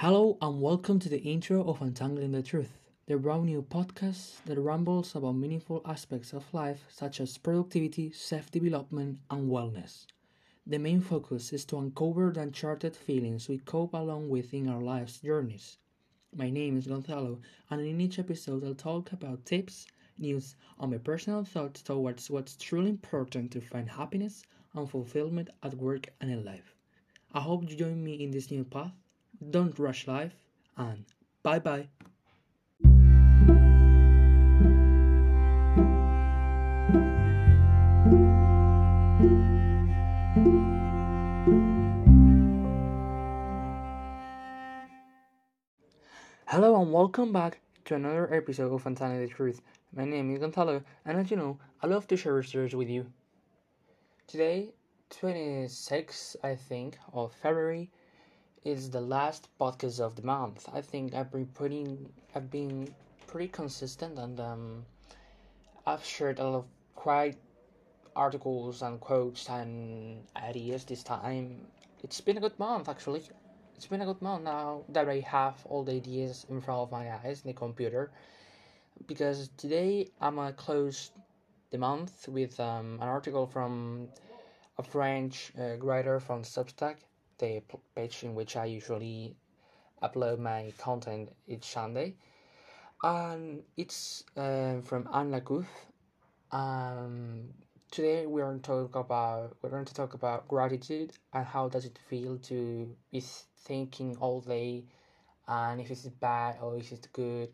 Hello and welcome to the intro of Untangling the Truth, the brand new podcast that rambles about meaningful aspects of life such as productivity, self development, and wellness. The main focus is to uncover the uncharted feelings we cope along with in our life's journeys. My name is Gonzalo, and in each episode I'll talk about tips, news, and my personal thoughts towards what's truly important to find happiness and fulfillment at work and in life. I hope you join me in this new path don't rush life, and bye bye. Hello and welcome back to another episode of Untangling the Truth. My name is Gonzalo, and as you know, I love to share stories with you. Today, 26, I think, of February is the last podcast of the month. I think I've been putting, I've been pretty consistent, and um, I've shared a lot of quite articles and quotes and ideas this time. It's been a good month, actually. It's been a good month now that I have all the ideas in front of my eyes in the computer. Because today I'm gonna close the month with um, an article from a French uh, writer from Substack the page in which I usually upload my content each Sunday. And it's uh, from Anne Lacouth. Um, today we are talk about we're going to talk about gratitude and how does it feel to be thinking all day, and if it's bad or if it's good.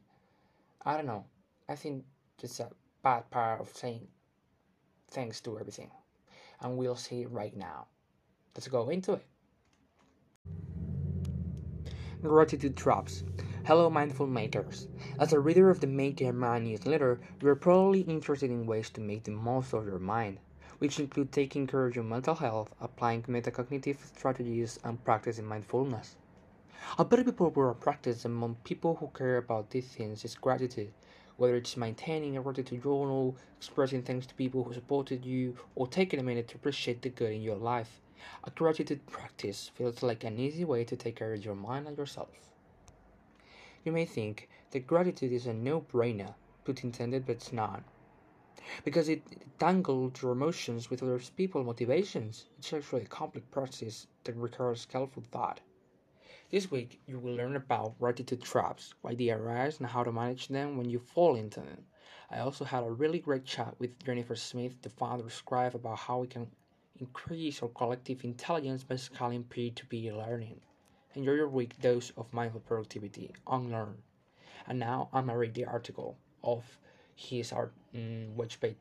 I don't know. I think it's a bad part of saying thanks to everything, and we'll see right now. Let's go into it. Gratitude Traps. Hello, mindful makers. As a reader of the Maker Mind newsletter, you are probably interested in ways to make the most of your mind, which include taking care of your mental health, applying metacognitive strategies, and practicing mindfulness. A better very popular practice among people who care about these things is gratitude, whether it's maintaining a gratitude journal, expressing thanks to people who supported you, or taking a minute to appreciate the good in your life. A gratitude practice feels like an easy way to take care of your mind and yourself. You may think that gratitude is a no brainer, put intended, but it's not. Because it tangles your emotions with other people's motivations. It's actually a complex process that requires careful thought. This week, you will learn about gratitude traps, why they arise, and how to manage them when you fall into them. I also had a really great chat with Jennifer Smith, the founder of Scribe, about how we can increase our collective intelligence by scaling peer-to-peer learning. Enjoy your week dose of mindful productivity, unlearn. And now I'm gonna read the article of his art um, which page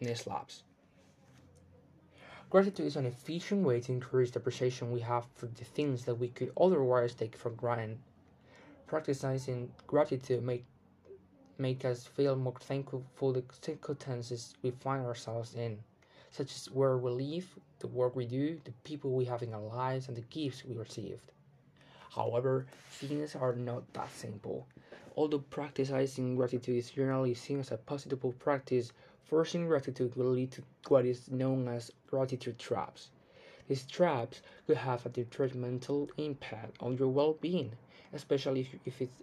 Ness Labs. Gratitude is an efficient way to increase the appreciation we have for the things that we could otherwise take for granted. Practicing gratitude make make us feel more thankful for the circumstances we find ourselves in such as where we live, the work we do, the people we have in our lives, and the gifts we received. However, things are not that simple. Although practicing gratitude is generally seen as a positive practice, forcing gratitude will lead to what is known as gratitude traps. These traps could have a detrimental impact on your well being, especially if, if it's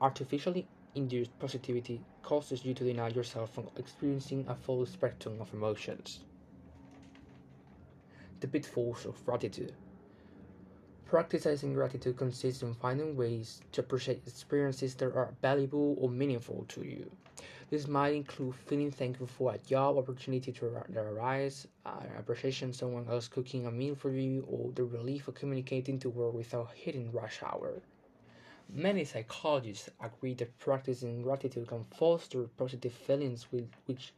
artificially induced positivity causes you to deny yourself from experiencing a full spectrum of emotions. The pitfalls of gratitude. Practicing gratitude consists in finding ways to appreciate experiences that are valuable or meaningful to you. This might include feeling thankful for a job opportunity to arise, uh, appreciation someone else cooking a meal for you, or the relief of communicating to work without hitting rush hour. Many psychologists agree that practicing gratitude can foster positive feelings which,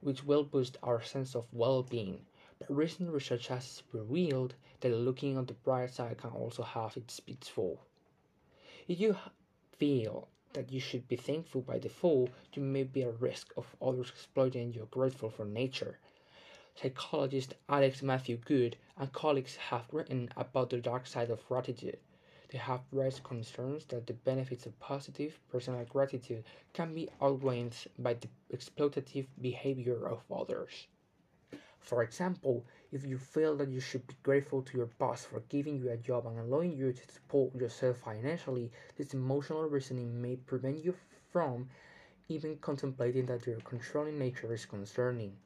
which will boost our sense of well being. But recent research has revealed that looking on the bright side can also have its pitfalls. If you feel that you should be thankful by default, you may be at risk of others exploiting your grateful for nature. Psychologist Alex Matthew Good and colleagues have written about the dark side of gratitude. They have raised concerns that the benefits of positive personal gratitude can be outweighed by the exploitative behavior of others. For example, if you feel that you should be grateful to your boss for giving you a job and allowing you to support yourself financially, this emotional reasoning may prevent you from even contemplating that your controlling nature is concerning.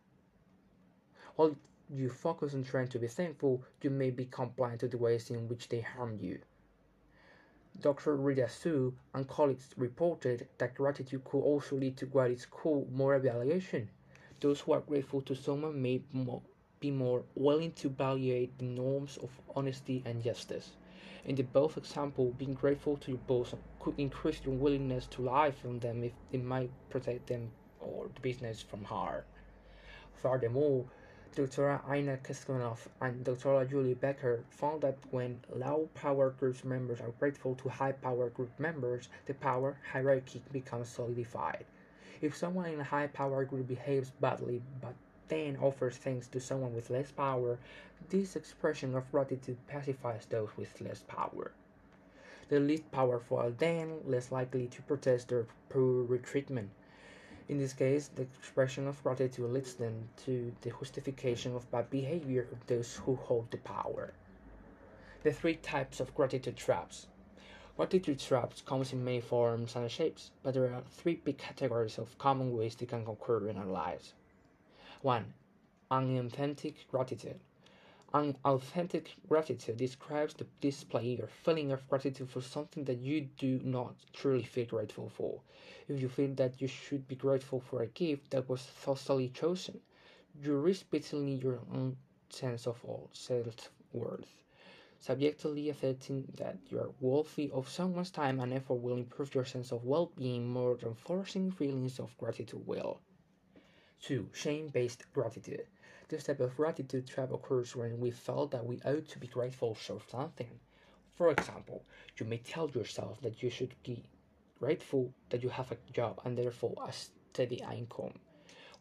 While you focus on trying to be thankful, you may be compliant to the ways in which they harm you. Dr. Rita Su and colleagues reported that gratitude could also lead to what is called moral evaluation. Those who are grateful to someone may be more willing to evaluate the norms of honesty and justice. In the both example, being grateful to your boss could increase your willingness to lie from them if it might protect them or the business from harm. Furthermore, Dr. Ina Keskunov and Dr. Julie Becker found that when low power group members are grateful to high power group members, the power hierarchy becomes solidified. If someone in a high power group behaves badly but then offers things to someone with less power, this expression of gratitude pacifies those with less power. The least powerful are then less likely to protest their poor treatment. In this case, the expression of gratitude leads them to the justification of bad behavior of those who hold the power. The three types of gratitude traps. Gratitude traps comes in many forms and shapes, but there are three big categories of common ways they can occur in our lives. 1. Unauthentic gratitude. Unauthentic gratitude describes the display or feeling of gratitude for something that you do not truly feel grateful for. If you feel that you should be grateful for a gift that was thoughtfully chosen, you risk betraying your own sense of self worth. Subjectively asserting that you are worthy of someone's time and effort will improve your sense of well being more than forcing feelings of gratitude will. 2. Shame based gratitude. This type of gratitude trap occurs when we felt that we ought to be grateful for something. For example, you may tell yourself that you should be grateful that you have a job and therefore a steady income.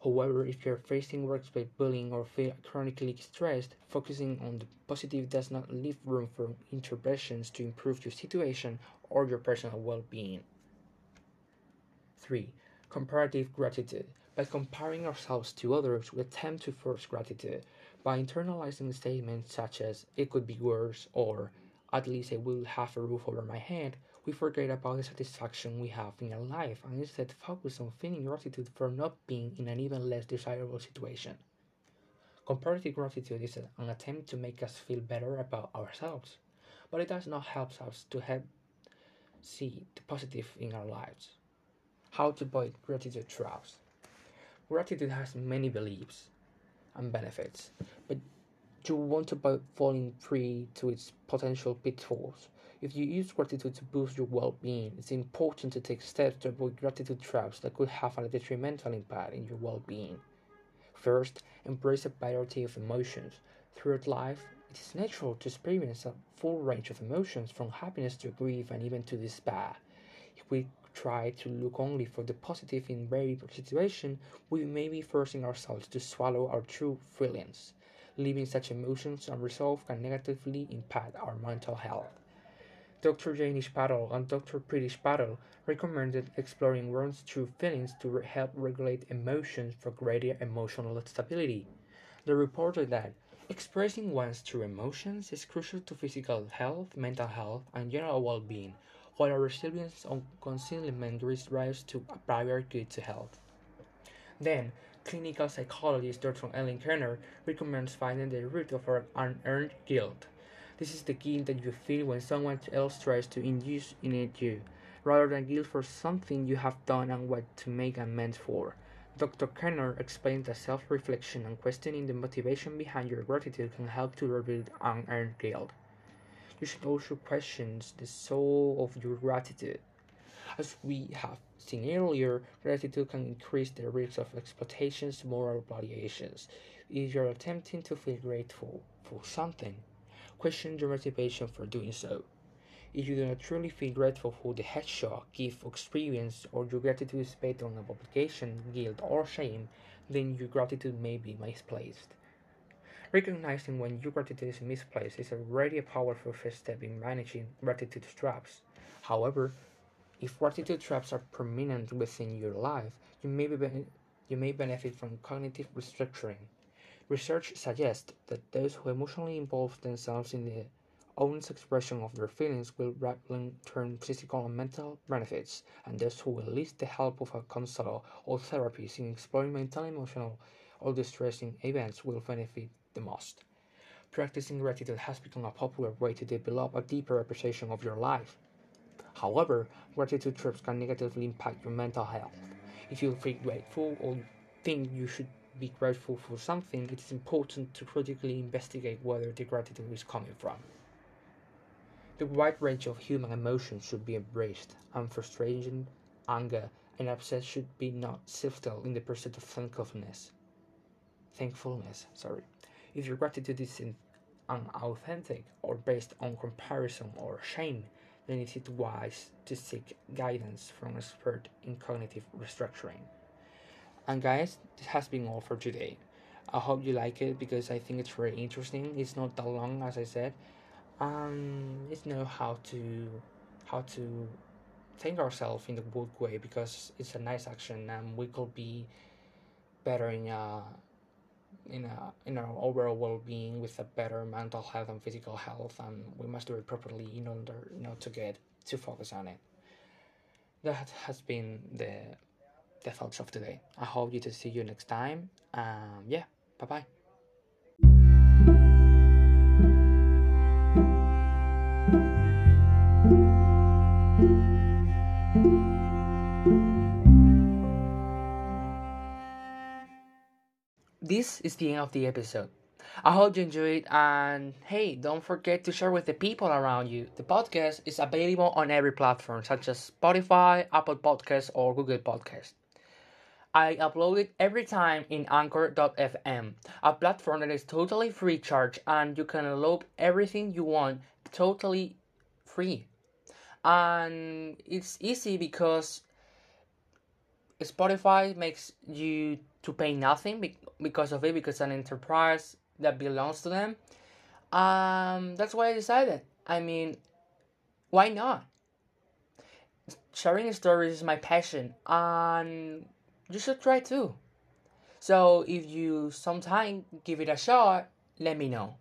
However, if you're facing workplace bullying or feel chronically stressed, focusing on the positive does not leave room for interventions to improve your situation or your personal well being. 3. Comparative gratitude. By comparing ourselves to others, we attempt to force gratitude. By internalizing statements such as, it could be worse, or at least I will have a roof over my head, we forget about the satisfaction we have in our life and instead focus on feeling gratitude for not being in an even less desirable situation. Comparative gratitude is an attempt to make us feel better about ourselves, but it does not help us to help see the positive in our lives. How to avoid gratitude traps. Gratitude has many beliefs and benefits, but you want to avoid falling prey to its potential pitfalls. If you use gratitude to boost your well being, it's important to take steps to avoid gratitude traps that could have a detrimental impact in your well being. First, embrace a variety of emotions. Throughout life, it is natural to experience a full range of emotions from happiness to grief and even to despair. If we try to look only for the positive in every situation, we may be forcing ourselves to swallow our true feelings. Leaving such emotions unresolved can negatively impact our mental health. Dr. Jainish Patel and Dr. Prittesh Patel recommended exploring one's true feelings to help regulate emotions for greater emotional stability. They reported that expressing one's true emotions is crucial to physical health, mental health, and general well being, while our resilience on concealment gives rise to a prior good to health. Then, clinical psychologist Dr. Ellen Kerner recommends finding the root of our unearned guilt. This is the guilt that you feel when someone else tries to induce in it you, rather than guilt for something you have done and what to make amends for. Dr. Kerner explains that self reflection and questioning the motivation behind your gratitude can help to rebuild unearned guilt you should also question the soul of your gratitude. As we have seen earlier, gratitude can increase the risk of exploitation's moral valuations. If you're attempting to feel grateful for something, question your motivation for doing so. If you do not truly feel grateful for the headshot, gift, or experience, or your gratitude is based on obligation, guilt, or shame, then your gratitude may be misplaced. Recognizing when your gratitude is misplaced is already a powerful first step in managing gratitude traps. However, if gratitude traps are permanent within your life, you may, be, you may benefit from cognitive restructuring. Research suggests that those who emotionally involve themselves in the own expression of their feelings will rapidly turn physical and mental benefits, and those who enlist the help of a counselor or therapist in exploring mental, emotional, or distressing events will benefit the most. Practicing gratitude has become a popular way to develop a deeper appreciation of your life. However, gratitude trips can negatively impact your mental health. If you feel grateful or think you should be grateful for something, it is important to critically investigate where the gratitude is coming from. The wide range of human emotions should be embraced, and frustration, anger, and upset should be not stifled in the pursuit of thankfulness. Thankfulness, sorry. If your gratitude is unauthentic or based on comparison or shame, then it is wise to seek guidance from an expert in cognitive restructuring. And guys, this has been all for today. I hope you like it because I think it's very interesting. It's not that long as I said. Um it's know how to how to think ourselves in the good way because it's a nice action and we could be better in a in a in our overall well-being with a better mental health and physical health and we must do it properly in order know to get to focus on it. That has been the the thoughts of today. I hope you to see you next time um yeah bye bye this is the end of the episode. I hope you enjoyed and hey, don't forget to share with the people around you. The podcast is available on every platform such as Spotify, Apple Podcasts, or Google Podcasts. I upload it every time in Anchor.fm, a platform that is totally free charge and you can load everything you want totally free. And it's easy because Spotify makes you to pay nothing because of it because an enterprise that belongs to them. Um, that's why I decided. I mean, why not? Sharing stories is my passion, and you should try too. So if you sometime give it a shot, let me know.